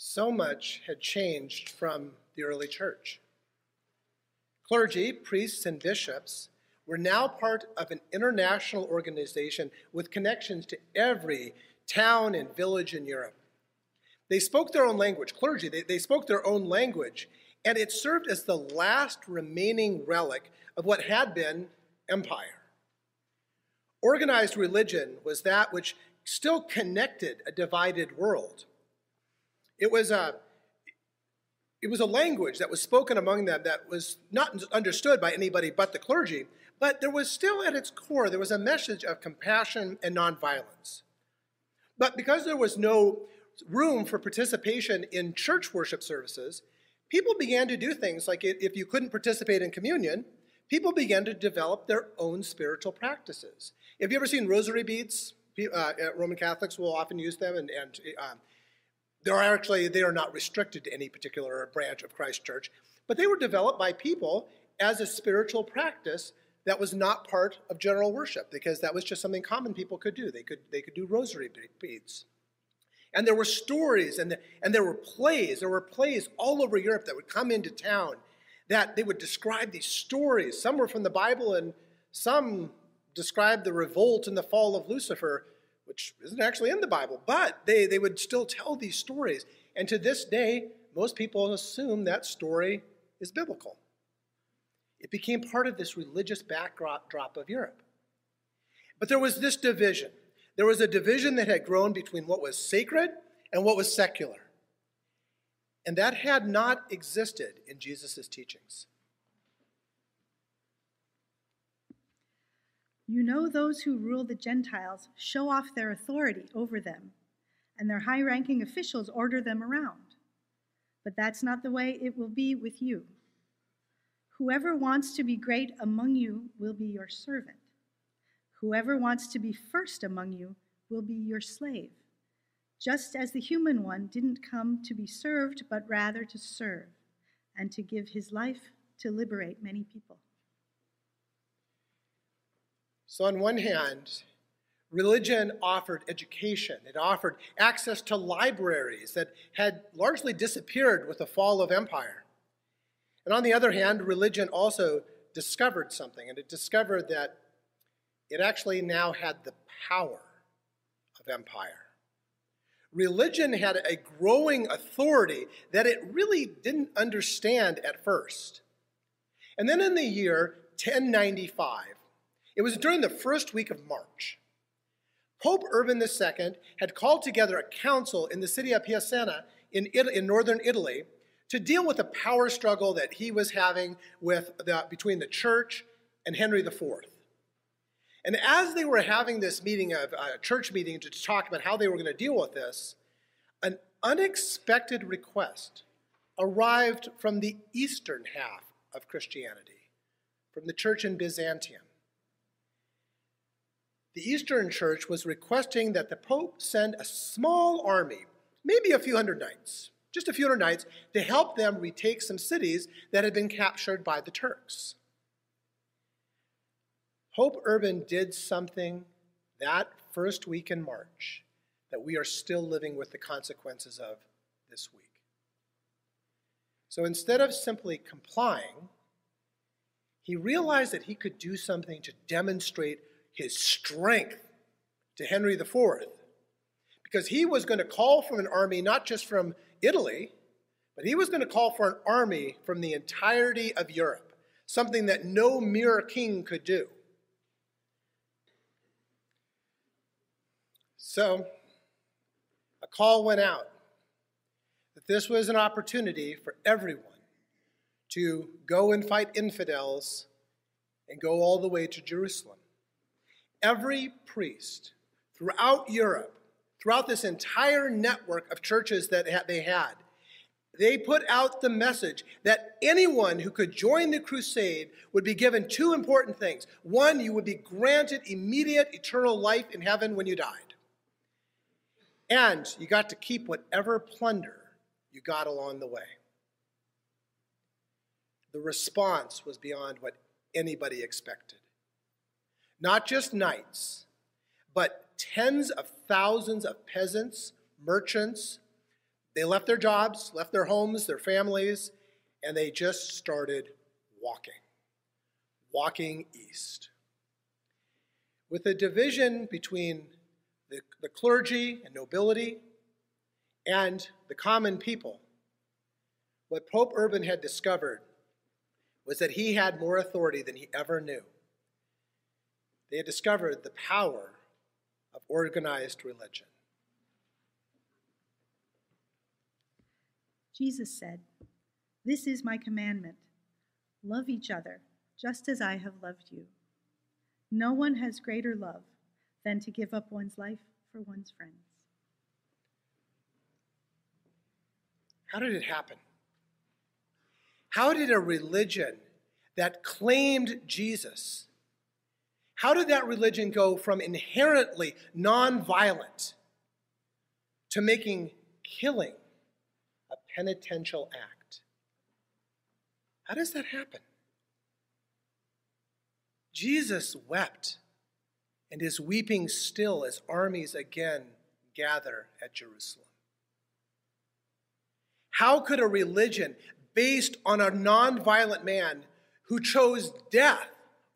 So much had changed from the early church. Clergy, priests, and bishops were now part of an international organization with connections to every town and village in Europe. They spoke their own language, clergy, they, they spoke their own language, and it served as the last remaining relic of what had been empire. Organized religion was that which still connected a divided world. It was a, it was a language that was spoken among them that was not understood by anybody but the clergy, but there was still at its core, there was a message of compassion and nonviolence. But because there was no room for participation in church worship services, people began to do things like if you couldn't participate in communion, people began to develop their own spiritual practices. Have you ever seen rosary beads? Uh, Roman Catholics will often use them, and, and um, they are actually they are not restricted to any particular branch of Christ Church, but they were developed by people as a spiritual practice that was not part of general worship because that was just something common people could do. They could they could do rosary beads. And there were stories and, the, and there were plays. There were plays all over Europe that would come into town that they would describe these stories. Some were from the Bible and some described the revolt and the fall of Lucifer which isn't actually in the Bible, but they, they would still tell these stories. And to this day, most people assume that story is biblical. It became part of this religious backdrop of Europe. But there was this division. There was a division that had grown between what was sacred and what was secular. And that had not existed in Jesus' teachings. You know those who rule the Gentiles show off their authority over them, and their high ranking officials order them around. But that's not the way it will be with you. Whoever wants to be great among you will be your servant. Whoever wants to be first among you will be your slave, just as the human one didn't come to be served, but rather to serve, and to give his life to liberate many people. So, on one hand, religion offered education, it offered access to libraries that had largely disappeared with the fall of empire. And on the other hand, religion also discovered something, and it discovered that it actually now had the power of empire. Religion had a growing authority that it really didn't understand at first. And then in the year 1095, it was during the first week of March. Pope Urban II had called together a council in the city of Piacenza in, in northern Italy to deal with the power struggle that he was having with the, between the church and Henry IV. And as they were having this meeting, of, a church meeting, to talk about how they were going to deal with this, an unexpected request arrived from the eastern half of Christianity, from the church in Byzantium the Eastern Church was requesting that the Pope send a small army, maybe a few hundred knights, just a few hundred knights, to help them retake some cities that had been captured by the Turks. Pope Urban did something that first week in March that we are still living with the consequences of this week. So instead of simply complying, he realized that he could do something to demonstrate his strength to Henry IV because he was going to call from an army not just from Italy, but he was going to call for an army from the entirety of Europe, something that no mere king could do. So, a call went out that this was an opportunity for everyone to go and fight infidels and go all the way to Jerusalem every priest throughout Europe, throughout this entire network of churches that they had, they put out the message that anyone who could join the crusade would be given two important things. One, you would be granted immediate eternal life in heaven when you died. And you got to keep whatever plunder you got along the way. The response was beyond what anybody expected not just knights, but tens of thousands of peasants, merchants, They left their jobs, left their homes, their families, and they just started walking, walking east. With a division between the, the clergy and nobility and the common people, what Pope Urban had discovered was that he had more authority than he ever knew. They had discovered the power of organized religion. Jesus said, This is my commandment love each other, just as I have loved you. No one has greater love than to give up one's life for one's friends. How did it happen? How did a religion that claimed Jesus, how did that religion go from inherently nonviolent to making killing a penitential act? How does that happen? Jesus wept and is weeping still as armies again gather at Jerusalem. How could a religion based on a nonviolent man who chose death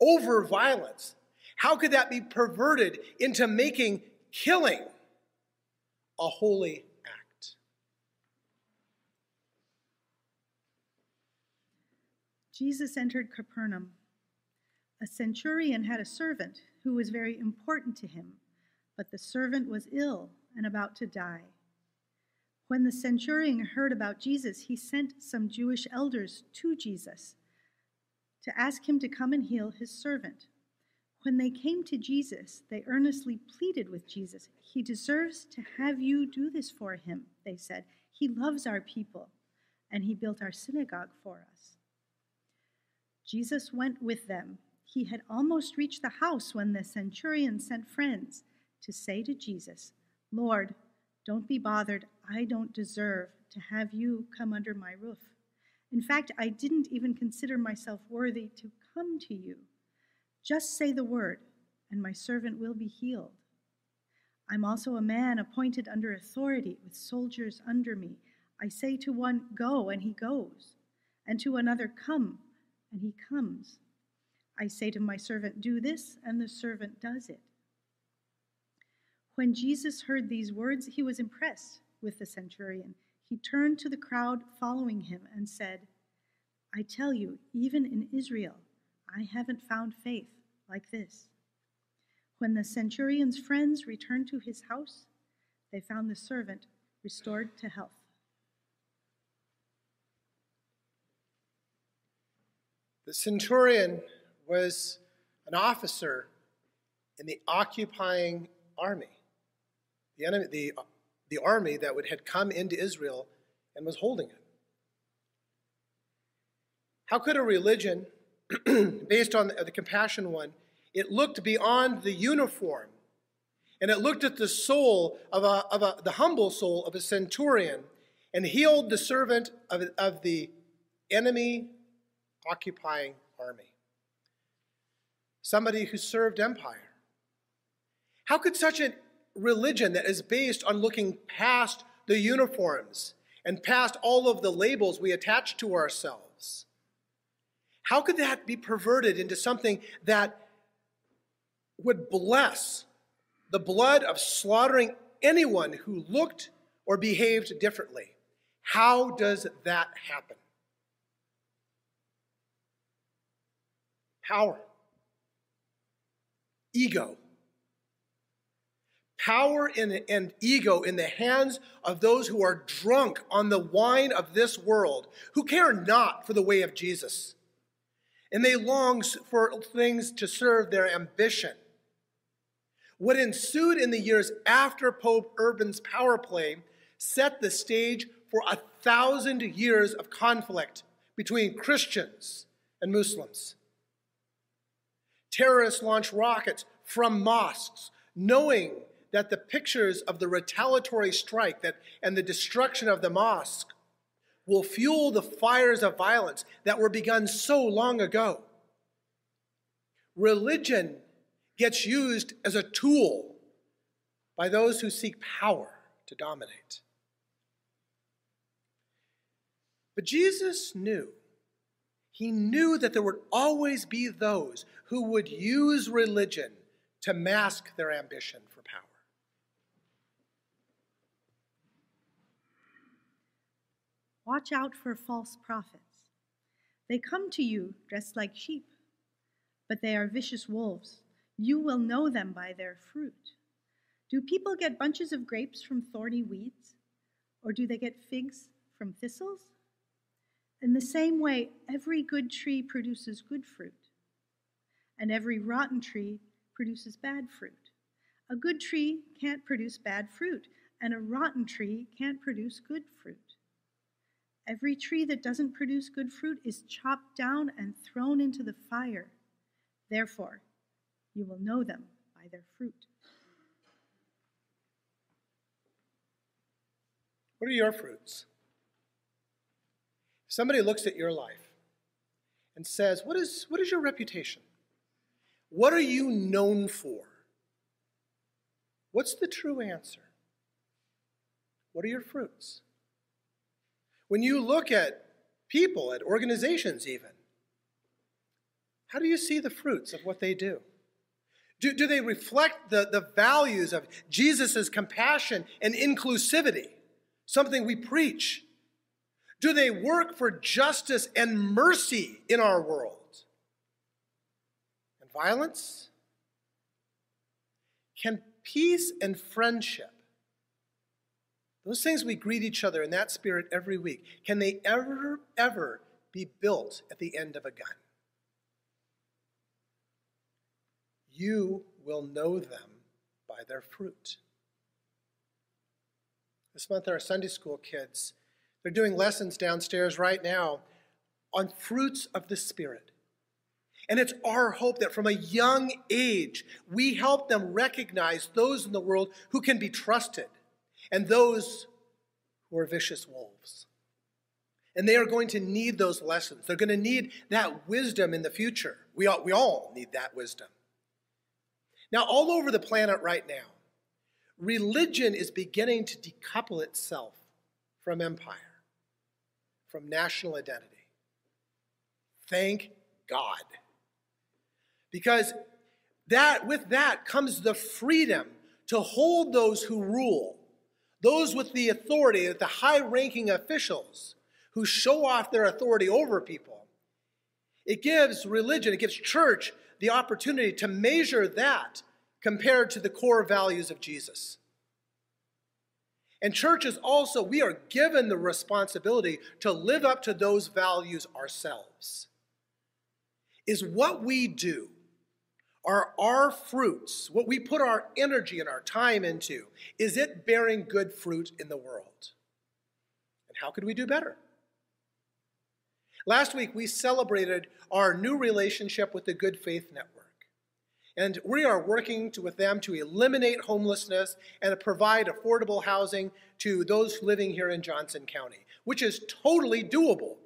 over violence, how could that be perverted into making killing a holy act? Jesus entered Capernaum. A centurion had a servant who was very important to him, but the servant was ill and about to die. When the centurion heard about Jesus, he sent some Jewish elders to Jesus to ask him to come and heal his servant. When they came to Jesus, they earnestly pleaded with Jesus. He deserves to have you do this for him, they said. He loves our people, and he built our synagogue for us. Jesus went with them he had almost reached the house when the centurion sent friends to say to Jesus, Lord, don't be bothered. I don't deserve to have you come under my roof. In fact, I didn't even consider myself worthy to come to you. Just say the word, and my servant will be healed. I'm also a man appointed under authority with soldiers under me. I say to one, Go, and he goes, and to another, Come, and he comes. I say to my servant, Do this, and the servant does it. When Jesus heard these words, he was impressed with the centurion. He turned to the crowd following him and said, I tell you, even in Israel, I haven't found faith like this. When the centurion's friends returned to his house, they found the servant restored to health. The centurion was an officer in the occupying army, the, enemy, the, the army that would, had come into Israel and was holding it. How could a religion, based on the, the compassion one, it looked beyond the uniform and it looked at the soul of, a, of a, the humble soul of a centurion and healed the servant of, of the enemy occupying army somebody who served empire. How could such a religion that is based on looking past the uniforms and past all of the labels we attach to ourselves, how could that be perverted into something that would bless the blood of slaughtering anyone who looked or behaved differently? How does that happen? Power ego. Power and, and ego in the hands of those who are drunk on the wine of this world, who care not for the way of Jesus. And they long for things to serve their ambition. What ensued in the years after Pope Urban's power play set the stage for a thousand years of conflict between Christians and Muslims. Terrorists launch rockets from mosques, knowing that the pictures of the retaliatory strike that, and the destruction of the mosque will fuel the fires of violence that were begun so long ago. Religion gets used as a tool by those who seek power to dominate. But Jesus knew. He knew that there would always be those who would use religion to mask their ambition for power. Watch out for false prophets. They come to you dressed like sheep, but they are vicious wolves. You will know them by their fruit. Do people get bunches of grapes from thorny weeds, or do they get figs from thistles? In the same way, every good tree produces good fruit, and every rotten tree produces bad fruit. A good tree can't produce bad fruit, and a rotten tree can't produce good fruit. Every tree that doesn't produce good fruit is chopped down and thrown into the fire. Therefore, you will know them by their fruit. What are your fruits? If somebody looks at your life and says, what is, what is your reputation? What are you known for? What's the true answer? What are your fruits? When you look at people, at organizations even, how do you see the fruits of what they do? Do, do they reflect the, the values of Jesus' compassion and inclusivity, something we preach? Do they work for justice and mercy in our world? And violence? Can peace and friendship those things we greet each other in that spirit every week, can they ever, ever be built at the end of a gun? You will know them by their fruit. This month, our Sunday school kids, they're doing lessons downstairs right now on fruits of the Spirit. And it's our hope that from a young age, we help them recognize those in the world who can be trusted and those who are vicious wolves. And they are going to need those lessons. They're going to need that wisdom in the future. We all, we all need that wisdom. Now, all over the planet right now, religion is beginning to decouple itself from empire, from national identity. Thank God. Because that with that comes the freedom to hold those who rule those with the authority, the high ranking officials who show off their authority over people. It gives religion, it gives church the opportunity to measure that compared to the core values of Jesus. And churches also, we are given the responsibility to live up to those values ourselves. Is what we do are our fruits, what we put our energy and our time into, is it bearing good fruit in the world? And how could we do better? Last week, we celebrated our new relationship with the Good Faith Network. And we are working to, with them to eliminate homelessness and provide affordable housing to those living here in Johnson County, which is totally doable.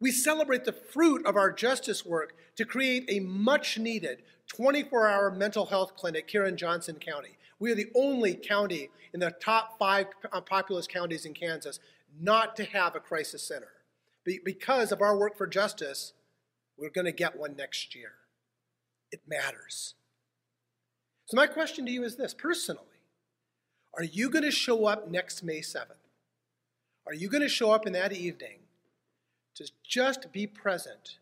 We celebrate the fruit of our justice work to create a much needed 24 hour mental health clinic here in Johnson County. We are the only county in the top five uh, populous counties in Kansas not to have a crisis center. Because of our work for justice, we're going to get one next year. It matters. So, my question to you is this personally, are you going to show up next May 7th? Are you going to show up in that evening to just be present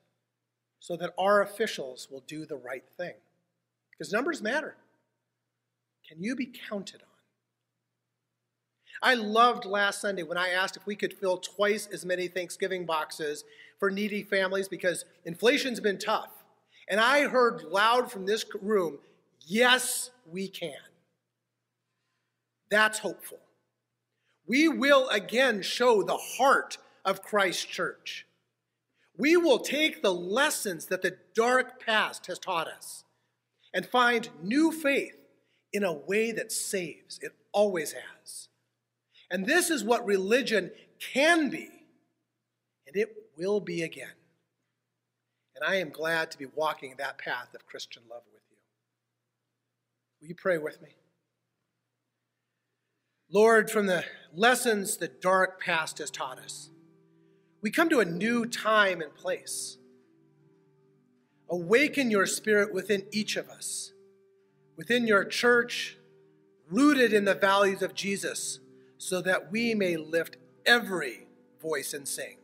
so that our officials will do the right thing. Because numbers matter. Can you be counted on? I loved last Sunday when I asked if we could fill twice as many Thanksgiving boxes for needy families because inflation's been tough. And I heard loud from this room, yes, we can. That's hopeful. We will again show the heart of Christ Church we will take the lessons that the dark past has taught us and find new faith in a way that saves. It always has. And this is what religion can be, and it will be again. And I am glad to be walking that path of Christian love with you. Will you pray with me? Lord, from the lessons the dark past has taught us, We come to a new time and place. Awaken your spirit within each of us, within your church, rooted in the values of Jesus, so that we may lift every voice and sing.